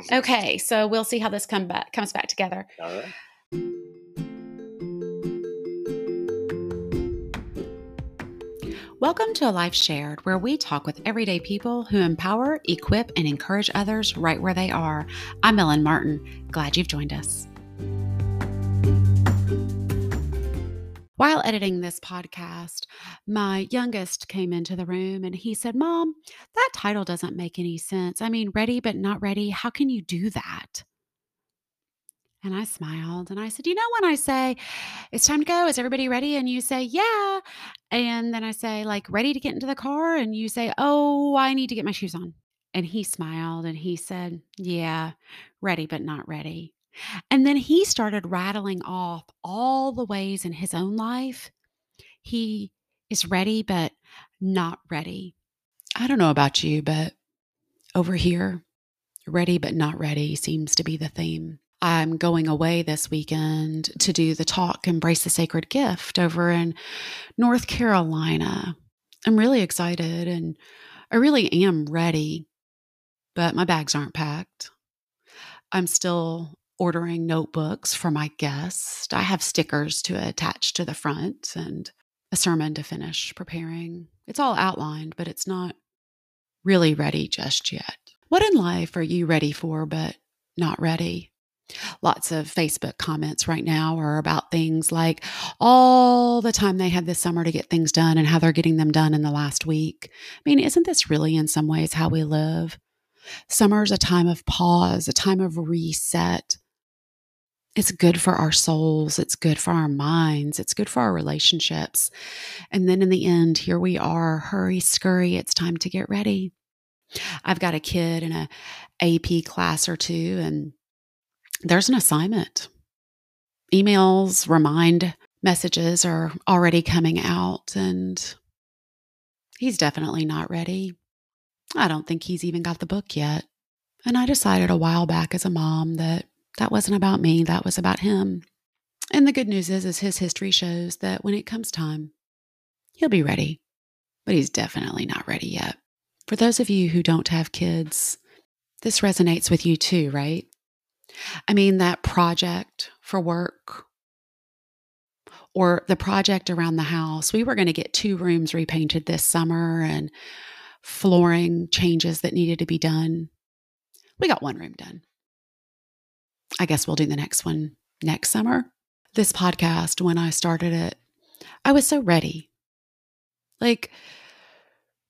Mm-hmm. Okay, so we'll see how this come back comes back together. All right. Welcome to a Life Shared, where we talk with everyday people who empower, equip, and encourage others right where they are. I'm Ellen Martin. Glad you've joined us. While editing this podcast, my youngest came into the room and he said, Mom, that title doesn't make any sense. I mean, ready but not ready. How can you do that? And I smiled and I said, You know, when I say it's time to go, is everybody ready? And you say, Yeah. And then I say, like, ready to get into the car. And you say, Oh, I need to get my shoes on. And he smiled and he said, Yeah, ready, but not ready. And then he started rattling off all the ways in his own life he is ready, but not ready. I don't know about you, but over here, ready, but not ready seems to be the theme. I'm going away this weekend to do the talk Embrace the Sacred Gift over in North Carolina. I'm really excited and I really am ready, but my bags aren't packed. I'm still ordering notebooks for my guests. I have stickers to attach to the front and a sermon to finish preparing. It's all outlined, but it's not really ready just yet. What in life are you ready for, but not ready? Lots of Facebook comments right now are about things like all the time they had this summer to get things done and how they're getting them done in the last week. I mean, isn't this really in some ways how we live? Summer's a time of pause, a time of reset. It's good for our souls, it's good for our minds, it's good for our relationships. And then in the end, here we are, hurry, scurry, it's time to get ready. I've got a kid in a AP class or two and there's an assignment. Emails, remind messages are already coming out, and he's definitely not ready. I don't think he's even got the book yet. And I decided a while back as a mom that that wasn't about me, that was about him. And the good news is, is his history shows that when it comes time, he'll be ready. But he's definitely not ready yet. For those of you who don't have kids, this resonates with you too, right? I mean, that project for work or the project around the house. We were going to get two rooms repainted this summer and flooring changes that needed to be done. We got one room done. I guess we'll do the next one next summer. This podcast, when I started it, I was so ready. Like,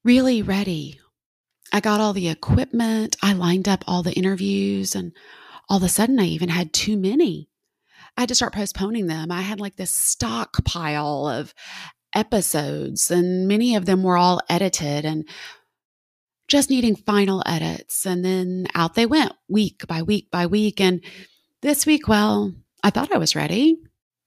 really ready. I got all the equipment. I lined up all the interviews and all of a sudden I even had too many. I had to start postponing them. I had like this stockpile of episodes, and many of them were all edited and just needing final edits. And then out they went week by week by week. And this week, well, I thought I was ready,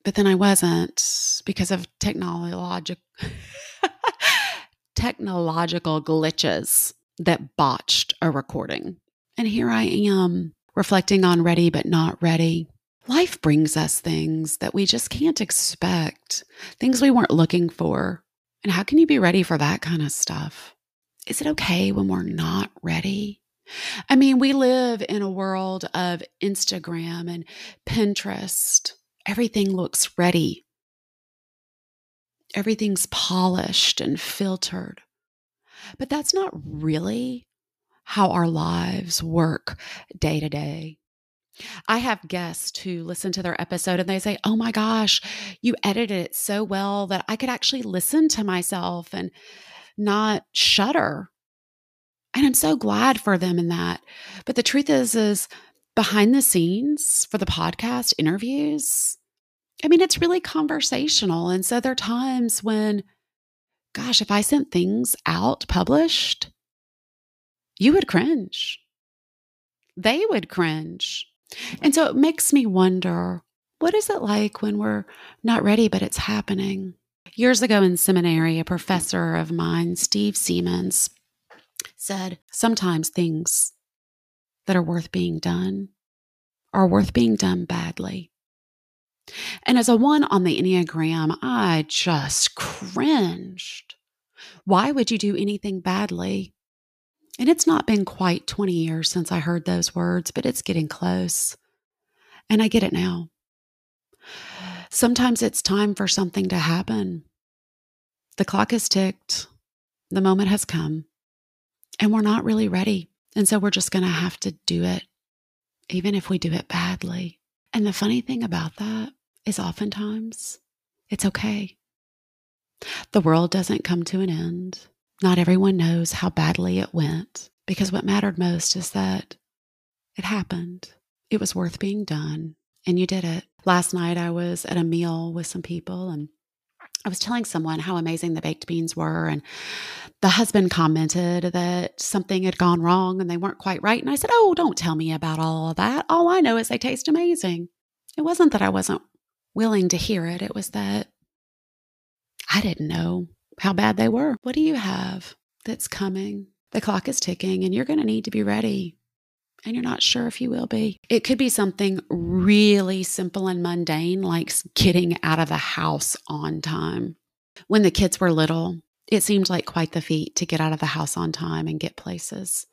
but then I wasn't because of technological technological glitches that botched a recording. And here I am reflecting on ready but not ready. Life brings us things that we just can't expect, things we weren't looking for. And how can you be ready for that kind of stuff? Is it okay when we're not ready? I mean, we live in a world of Instagram and Pinterest. Everything looks ready. Everything's polished and filtered. But that's not really how our lives work day to day. I have guests who listen to their episode and they say, Oh my gosh, you edited it so well that I could actually listen to myself and not shudder. And I'm so glad for them in that. But the truth is, is behind the scenes for the podcast interviews, I mean, it's really conversational. And so there are times when, gosh, if I sent things out published, you would cringe. They would cringe. And so it makes me wonder what is it like when we're not ready, but it's happening? Years ago in seminary, a professor of mine, Steve Siemens, said sometimes things that are worth being done are worth being done badly. And as a one on the Enneagram, I just cringed. Why would you do anything badly And it's not been quite 20 years since I heard those words, but it's getting close. And I get it now. Sometimes it's time for something to happen. The clock has ticked, the moment has come, and we're not really ready. And so we're just going to have to do it, even if we do it badly. And the funny thing about that is oftentimes it's okay. The world doesn't come to an end. Not everyone knows how badly it went because what mattered most is that it happened. It was worth being done, and you did it. Last night, I was at a meal with some people, and I was telling someone how amazing the baked beans were. And the husband commented that something had gone wrong and they weren't quite right. And I said, Oh, don't tell me about all of that. All I know is they taste amazing. It wasn't that I wasn't willing to hear it, it was that I didn't know how bad they were. What do you have that's coming? The clock is ticking and you're going to need to be ready. And you're not sure if you will be. It could be something really simple and mundane, like getting out of the house on time. When the kids were little, it seemed like quite the feat to get out of the house on time and get places.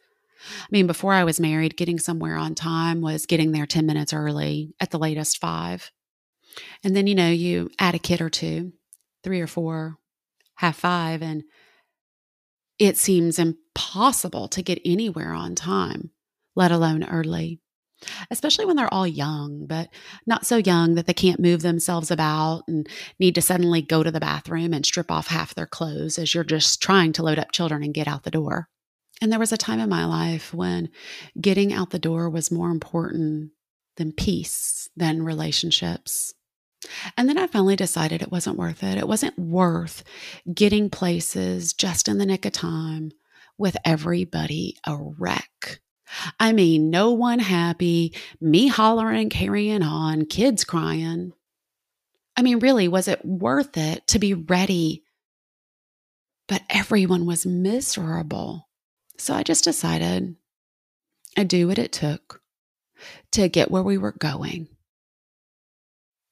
I mean, before I was married, getting somewhere on time was getting there 10 minutes early, at the latest five. And then, you know, you add a kid or two, three or four, half five, and it seems impossible to get anywhere on time, let alone early, especially when they're all young, but not so young that they can't move themselves about and need to suddenly go to the bathroom and strip off half their clothes as you're just trying to load up children and get out the door. And there was a time in my life when getting out the door was more important than peace, than relationships. And then I finally decided it wasn't worth it. It wasn't worth getting places just in the nick of time with everybody a wreck. I mean, no one happy, me hollering, carrying on, kids crying. I mean, really, was it worth it to be ready? But everyone was miserable. So I just decided I'd do what it took to get where we were going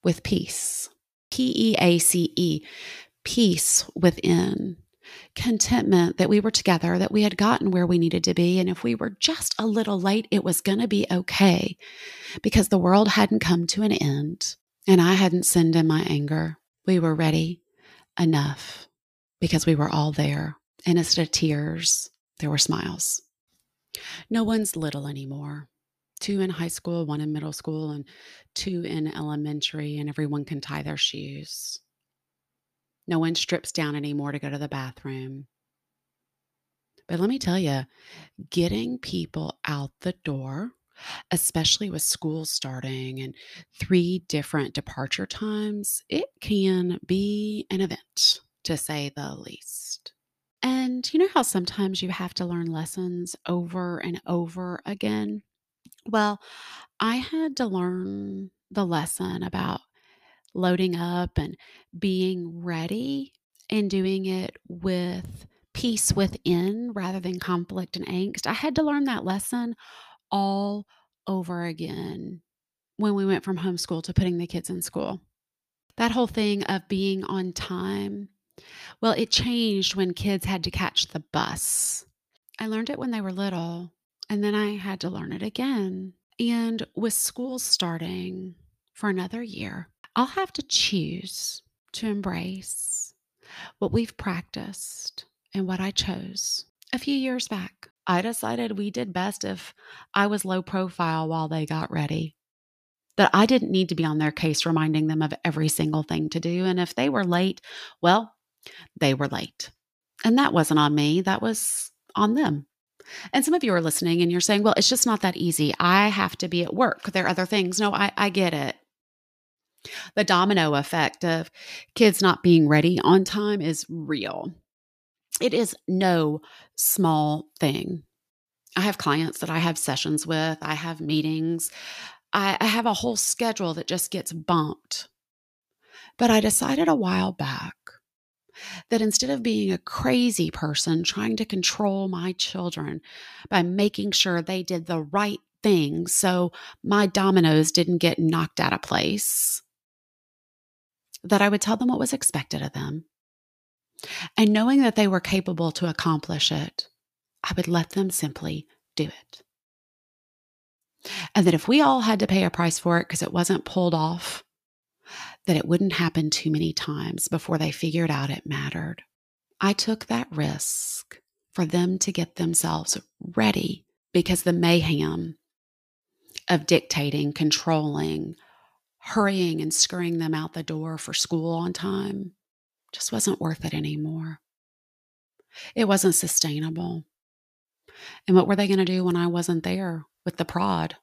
with peace. P E A C E, peace within, contentment that we were together, that we had gotten where we needed to be. And if we were just a little late, it was going to be okay because the world hadn't come to an end and I hadn't sinned in my anger. We were ready enough because we were all there. And instead of tears, there were smiles. No one's little anymore two in high school, one in middle school, and two in elementary, and everyone can tie their shoes. No one strips down anymore to go to the bathroom. But let me tell you, getting people out the door, especially with school starting and three different departure times, it can be an event, to say the least. And you know how sometimes you have to learn lessons over and over again? Well, I had to learn the lesson about loading up and being ready and doing it with peace within rather than conflict and angst. I had to learn that lesson all over again when we went from homeschool to putting the kids in school. That whole thing of being on time, well, it changed when kids had to catch the bus. I learned it when they were little, and then I had to learn it again. And with school starting for another year, I'll have to choose to embrace what we've practiced and what I chose. A few years back, I decided we did best if I was low profile while they got ready. That I didn't need to be on their case reminding them of every single thing to do. And if they were late, well, they were late. And that wasn't on me, that was on them. And some of you are listening and you're saying, well, it's just not that easy. I have to be at work. There are other things. No, I, I get it. The domino effect of kids not being ready on time is real. It is no small thing. I have clients that I have sessions with, I have meetings, I, I have a whole schedule that just gets bumped. But I decided a while back that instead of being a crazy person trying to control my children by making sure they did the right thing so my dominoes didn't get knocked out of place, that I would tell them what was expected of them. And knowing that they were capable to accomplish it, I would let them simply do it. And that if we all had to pay a price for it because it wasn't pulled off, that it wouldn't happen too many times before they figured out it mattered. I took that risk for them to get themselves ready because the mayhem of dictating, controlling, hurrying and scurrying them out the door for school on time just wasn't worth it anymore. It wasn't sustainable. And what were they going to do when I wasn't there with the prod?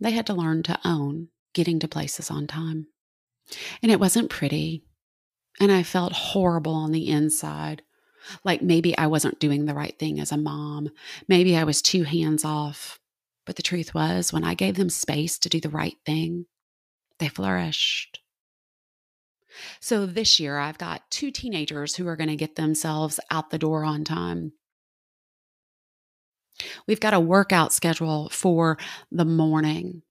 They had to learn to own getting to places on time. And it wasn't pretty. And I felt horrible on the inside. Like maybe I wasn't doing the right thing as a mom. Maybe I was too hands off. But the truth was, when I gave them space to do the right thing, they flourished. So this year, I've got two teenagers who are going to get themselves out the door on time. We've got a workout schedule for the morning.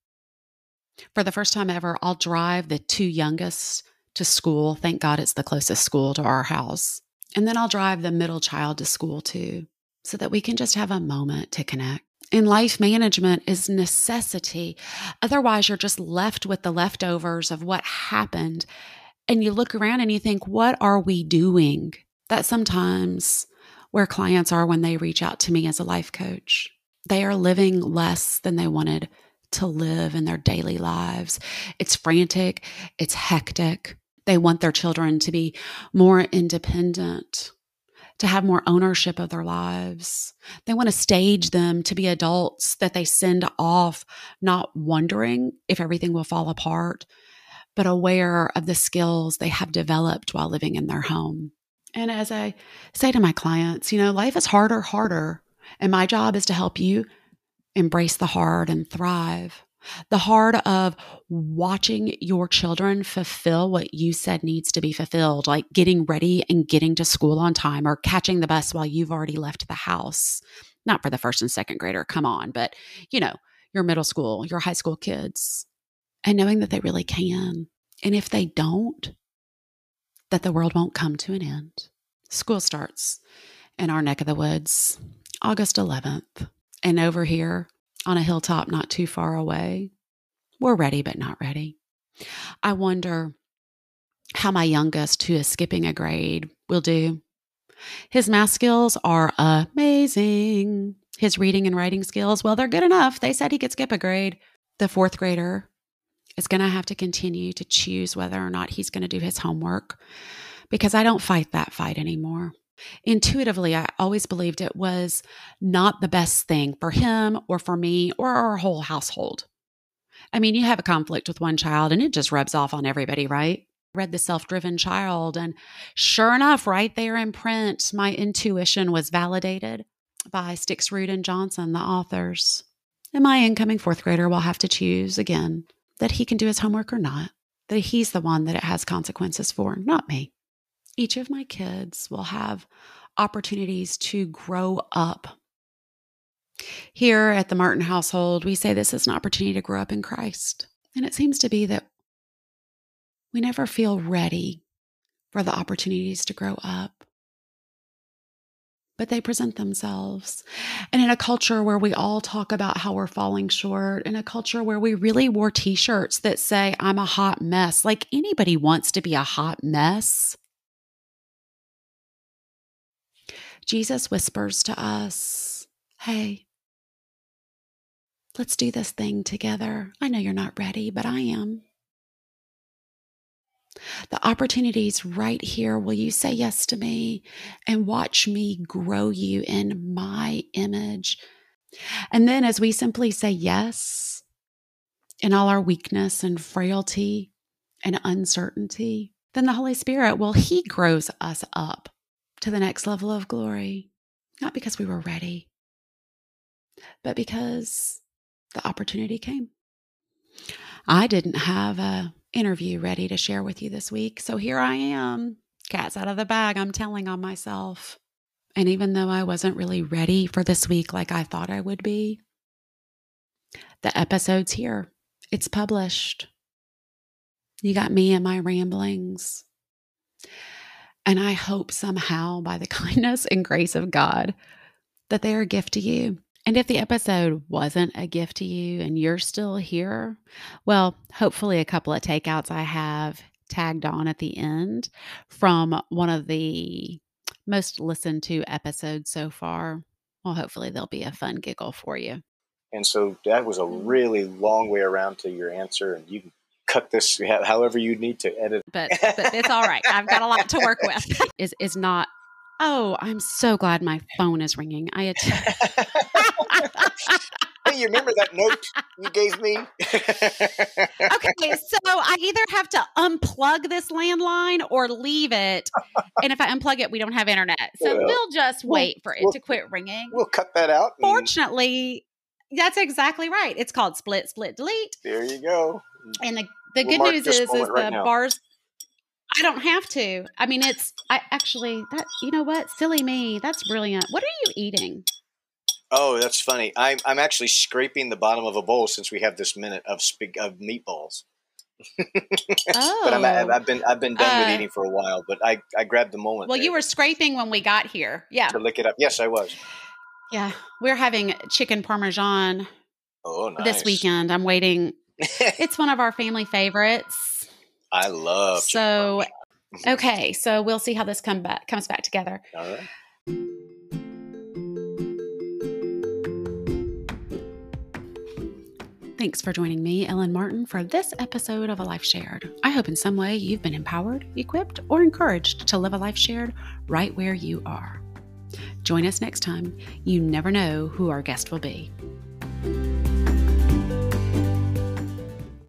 For the first time ever, I'll drive the two youngest to school. Thank God it's the closest school to our house. And then I'll drive the middle child to school too, so that we can just have a moment to connect. And life management is necessity. Otherwise, you're just left with the leftovers of what happened. And you look around and you think, what are we doing? That sometimes where clients are when they reach out to me as a life coach. They are living less than they wanted to live in their daily lives. It's frantic, it's hectic. They want their children to be more independent, to have more ownership of their lives. They want to stage them to be adults that they send off, not wondering if everything will fall apart, but aware of the skills they have developed while living in their home. And as I say to my clients, you know, life is harder, harder. And my job is to help you embrace the hard and thrive. The hard of watching your children fulfill what you said needs to be fulfilled, like getting ready and getting to school on time or catching the bus while you've already left the house. Not for the first and second grader, come on, but you know, your middle school, your high school kids, and knowing that they really can. And if they don't, that the world won't come to an end. School starts in our neck of the woods August 11th. And over here on a hilltop not too far away, we're ready but not ready. I wonder how my youngest, who is skipping a grade, will do. His math skills are amazing. His reading and writing skills, well, they're good enough. They said he could skip a grade. The fourth grader is going to have to continue to choose whether or not he's going to do his homework because I don't fight that fight anymore. Intuitively, I always believed it was not the best thing for him or for me or our whole household. I mean, you have a conflict with one child and it just rubs off on everybody, right? read The Self Driven Child, and sure enough, right there in print, my intuition was validated by Stixrud, and Johnson, the authors. And my incoming fourth grader will have to choose again that he can do his homework or not, that he's the one that it has consequences for, not me. Each of my kids will have opportunities to grow up. Here at the Martin household, we say this is an opportunity to grow up in Christ. And it seems to be that we never feel ready for the opportunities to grow up but they present themselves. And in a culture where we all talk about how we're falling short, in a culture where we really wore t shirts that say, I'm a hot mess, like anybody wants to be a hot mess. Jesus whispers to us, Hey, let's do this thing together. I know you're not ready, but I am. The opportunities right here. Will you say yes to me and watch me grow you in my image? And then, as we simply say yes in all our weakness and frailty and uncertainty, then the Holy Spirit, well, He grows us up to the next level of glory, not because we were ready, but because the opportunity came. I didn't have a interview ready to share with you this week. So here I am, cat's out of the bag, I'm telling on myself. And even though I wasn't really ready for this week like I thought I would be, the episode's here. It's published. You got me and my ramblings. And I hope somehow, by the kindness and grace of God, that they're a gift to you. And if the episode wasn't a gift to you and you're still here, well, hopefully a couple of takeouts I have tagged on at the end from one of the most listened to episodes so far. Well, hopefully they'll be a fun giggle for you. And so that was a Mm-hmm. really long way around to your answer, and you can cut this however you need to edit. But but it's all right. I've got a lot to work with. Is is not Oh, I'm so glad my phone is ringing. I att- hey, you remember that note you gave me? okay, so I either have to unplug this landline or leave it. And if I unplug it, we don't have internet. So Well, we'll just we'll- wait for it we'll- to quit ringing. We'll cut that out. and Fortunately, that's exactly right. It's called split, split, delete. there you go. And the, the We'll good news is, is right the now. bars. I don't have to. I mean, it's I actually that you know what, silly me. That's brilliant. What are you eating? Oh, that's funny. I'm I'm actually scraping the bottom of a bowl since we have this minute of spig- of meatballs. Oh, But I'm, I've I've been I've been done Uh, with eating for a while. But I I grabbed the moment. well, you were scraping when we got here. Yeah, to lick it up. Yes, I was. yeah. We're having chicken parmesan Oh, nice. this weekend. I'm waiting. It's one of our family favorites. I love. So, okay, so we'll see how this come back comes back together. All right. Thanks for joining me, Ellen Martin, for this episode of A Life Shared. I hope in some way you've been empowered, equipped, or encouraged to live a life shared right where you are. Join us next time. You never know who our guest will be.